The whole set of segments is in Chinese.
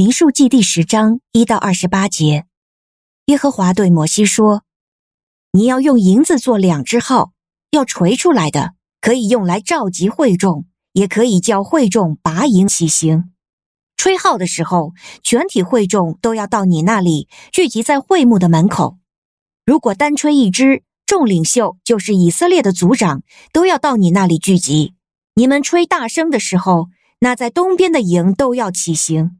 民数记第十章一到二十八节，耶和华对摩西说：“你要用银子做两只号，要锤出来的，可以用来召集会众，也可以叫会众拔营起行。吹号的时候，全体会众都要到你那里聚集在会幕的门口。如果单吹一支，众领袖就是以色列的族长都要到你那里聚集。你们吹大声的时候，那在东边的营都要起行。”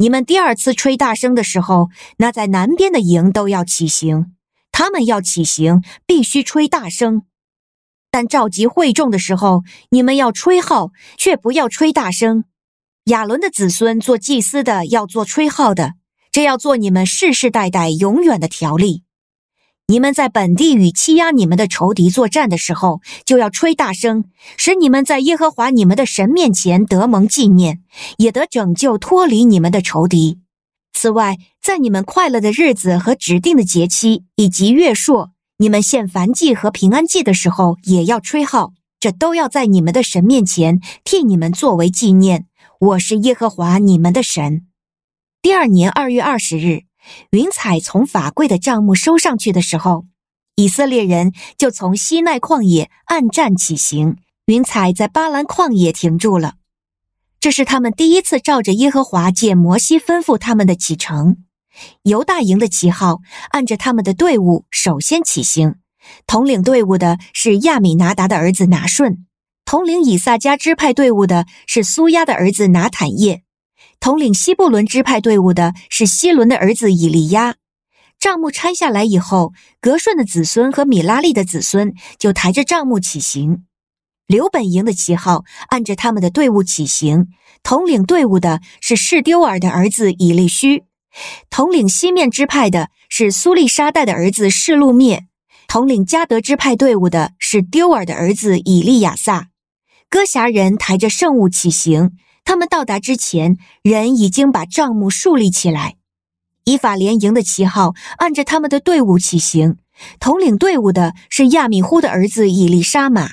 你们第二次吹大声的时候，那在南边的营都要起行。他们要起行，必须吹大声。但召集会众的时候，你们要吹号，却不要吹大声。亚伦的子孙做祭司的要做吹号的，这要做你们世世代代永远的条例。你们在本地与欺压你们的仇敌作战的时候，就要吹大声，使你们在耶和华你们的神面前得蒙纪念，也得拯救脱离你们的仇敌。此外，在你们快乐的日子和指定的节期以及月朔，你们献燔祭和平安祭的时候，也要吹号，这都要在你们的神面前替你们作为纪念。我是耶和华你们的神。第二年二月二十日。云彩从法柜的帐幕收上去的时候，以色列人就从西奈旷野按站起行。云彩在巴兰旷野停住了。这是他们第一次照着耶和华借摩西吩咐他们的启程。犹大营的旗号按着他们的队伍首先起行，统领队伍的是亚米拿达的儿子拿顺，统领以萨迦支派队伍的是苏押的儿子拿坦业。统领西布伦支派队伍的是希伦的儿子以利押。帐幕拆下来以后，革顺的子孙和米拉利的子孙就抬着帐幕起行。流本营的旗号按着他们的队伍起行，统领队伍的是示丢尔的儿子以利虚。统领西面支派的是苏利沙代的儿子示录灭。统领加得支派队伍的是丢尔的儿子以利亚撒。哥辖人抬着圣物起行。他们到达之前，人已经把帐幕竖立起来。以法莲营的旗号按着他们的队伍起行，统领队伍的是亚米呼的儿子以利沙玛；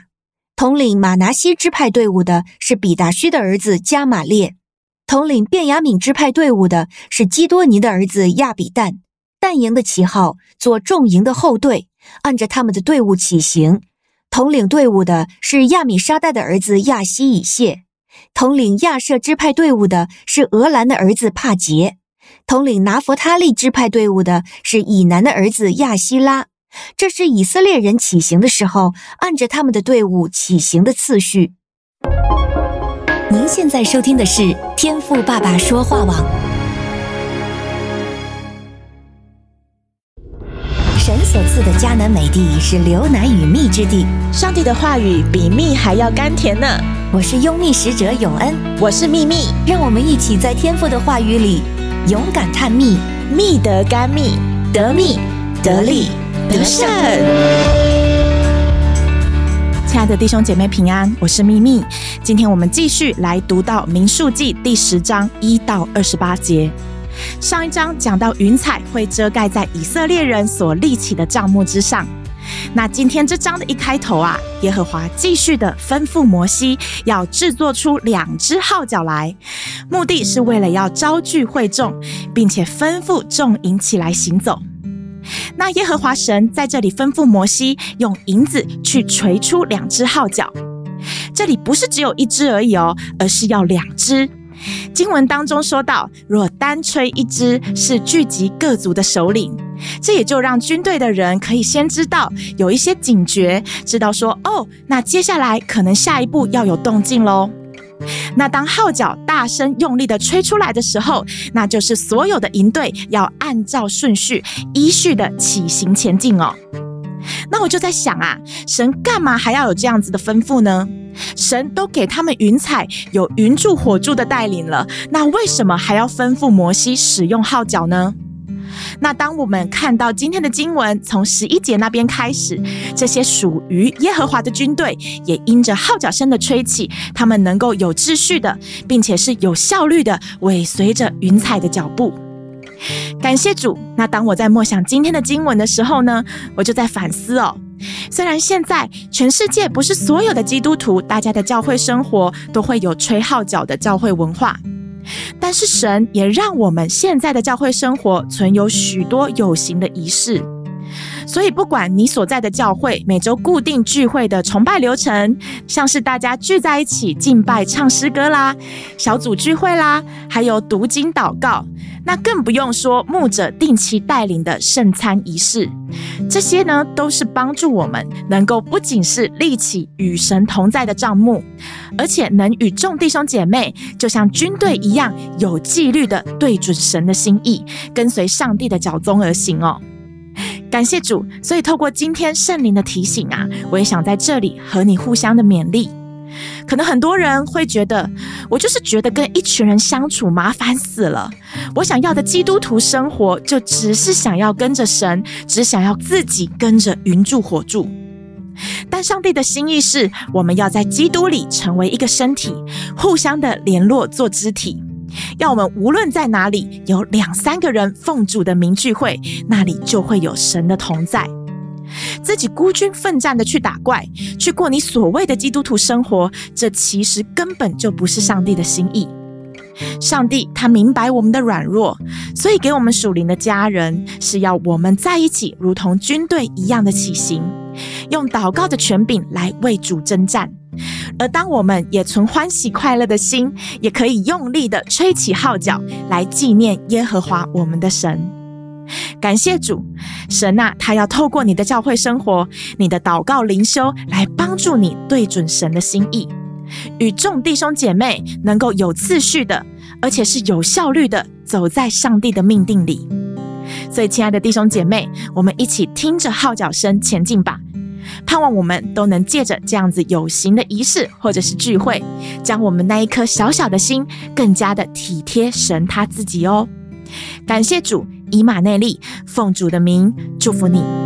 统领马拿西支派队伍的是比达虚的儿子加玛列；统领便雅悯支派队伍的是基多尼的儿子亚比旦。但营的旗号做众营的后队，按着他们的队伍起行，统领队伍的是亚米沙代的儿子亚希以谢。统领亚设支派队伍的是俄兰的儿子帕杰，统领拿弗他利支派队伍的是以南的儿子亚希拉。这是以色列人起行的时候，按着他们的队伍起行的次序。您现在收听的是天赋爸爸说话网。神所赐的迦南美地是流奶与蜜之地，上帝的话语比蜜还要甘甜呢。我是拥密使者永恩，我是秘密，让我们一起在天赋的话语里勇敢探秘，密得甘蜜，得蜜得利得胜。亲爱的弟兄姐妹平安，我是秘密。今天我们继续来读到民数记第十章一到二十八节。上一章讲到云彩会遮盖在以色列人所立起的帐幕之上。那今天这章的一开头啊，耶和华继续的吩咐摩西要制作出两只号角来，目的是为了要招聚会众，并且吩咐众营起来行走。那耶和华神在这里吩咐摩西用银子去锤出两只号角，这里不是只有一只而已哦，而是要两只。经文当中说到，若单吹一支，是聚集各族的首领。这也就让军队的人可以先知道有一些警觉，知道说哦，那接下来可能下一步要有动静喽。那当号角大声用力的吹出来的时候，那就是所有的营队要按照顺序依序的起行前进哦。那我就在想啊，神干嘛还要有这样子的吩咐呢？神都给他们云彩，有云柱火柱的带领了，那为什么还要吩咐摩西使用号角呢？那当我们看到今天的经文，从十一节那边开始，这些属于耶和华的军队，也因着号角声的吹起，他们能够有秩序的，并且是有效率的尾随着云彩的脚步。感谢主。那当我在默想今天的经文的时候呢，我就在反思哦。虽然现在全世界不是所有的基督徒，大家的教会生活都会有吹号角的教会文化，但是神也让我们现在的教会生活存有许多有形的仪式。所以，不管你所在的教会每周固定聚会的崇拜流程，像是大家聚在一起敬拜、唱诗歌啦，小组聚会啦，还有读经祷告，那更不用说牧者定期带领的圣餐仪式，这些呢，都是帮助我们能够不仅是立起与神同在的账目，而且能与众弟兄姐妹就像军队一样，有纪律的对准神的心意，跟随上帝的脚踪而行哦。感谢主，所以透过今天圣灵的提醒啊，我也想在这里和你互相的勉励。可能很多人会觉得，我就是觉得跟一群人相处麻烦死了。我想要的基督徒生活，就只是想要跟着神，只想要自己跟着云柱火柱。但上帝的心意是，我们要在基督里成为一个身体，互相的联络做肢体。要我们无论在哪里，有两三个人奉主的名聚会，那里就会有神的同在。自己孤军奋战的去打怪，去过你所谓的基督徒生活，这其实根本就不是上帝的心意。上帝他明白我们的软弱，所以给我们属灵的家人，是要我们在一起，如同军队一样的起行，用祷告的权柄来为主征战。而当我们也存欢喜快乐的心，也可以用力的吹起号角来纪念耶和华我们的神。感谢主，神啊，他要透过你的教会生活、你的祷告灵修来帮助你对准神的心意，与众弟兄姐妹能够有次序的，而且是有效率的走在上帝的命定里。所以，亲爱的弟兄姐妹，我们一起听着号角声前进吧。盼望我们都能借着这样子有形的仪式或者是聚会，将我们那一颗小小的心更加的体贴神他自己哦。感谢主，以马内利，奉主的名祝福你。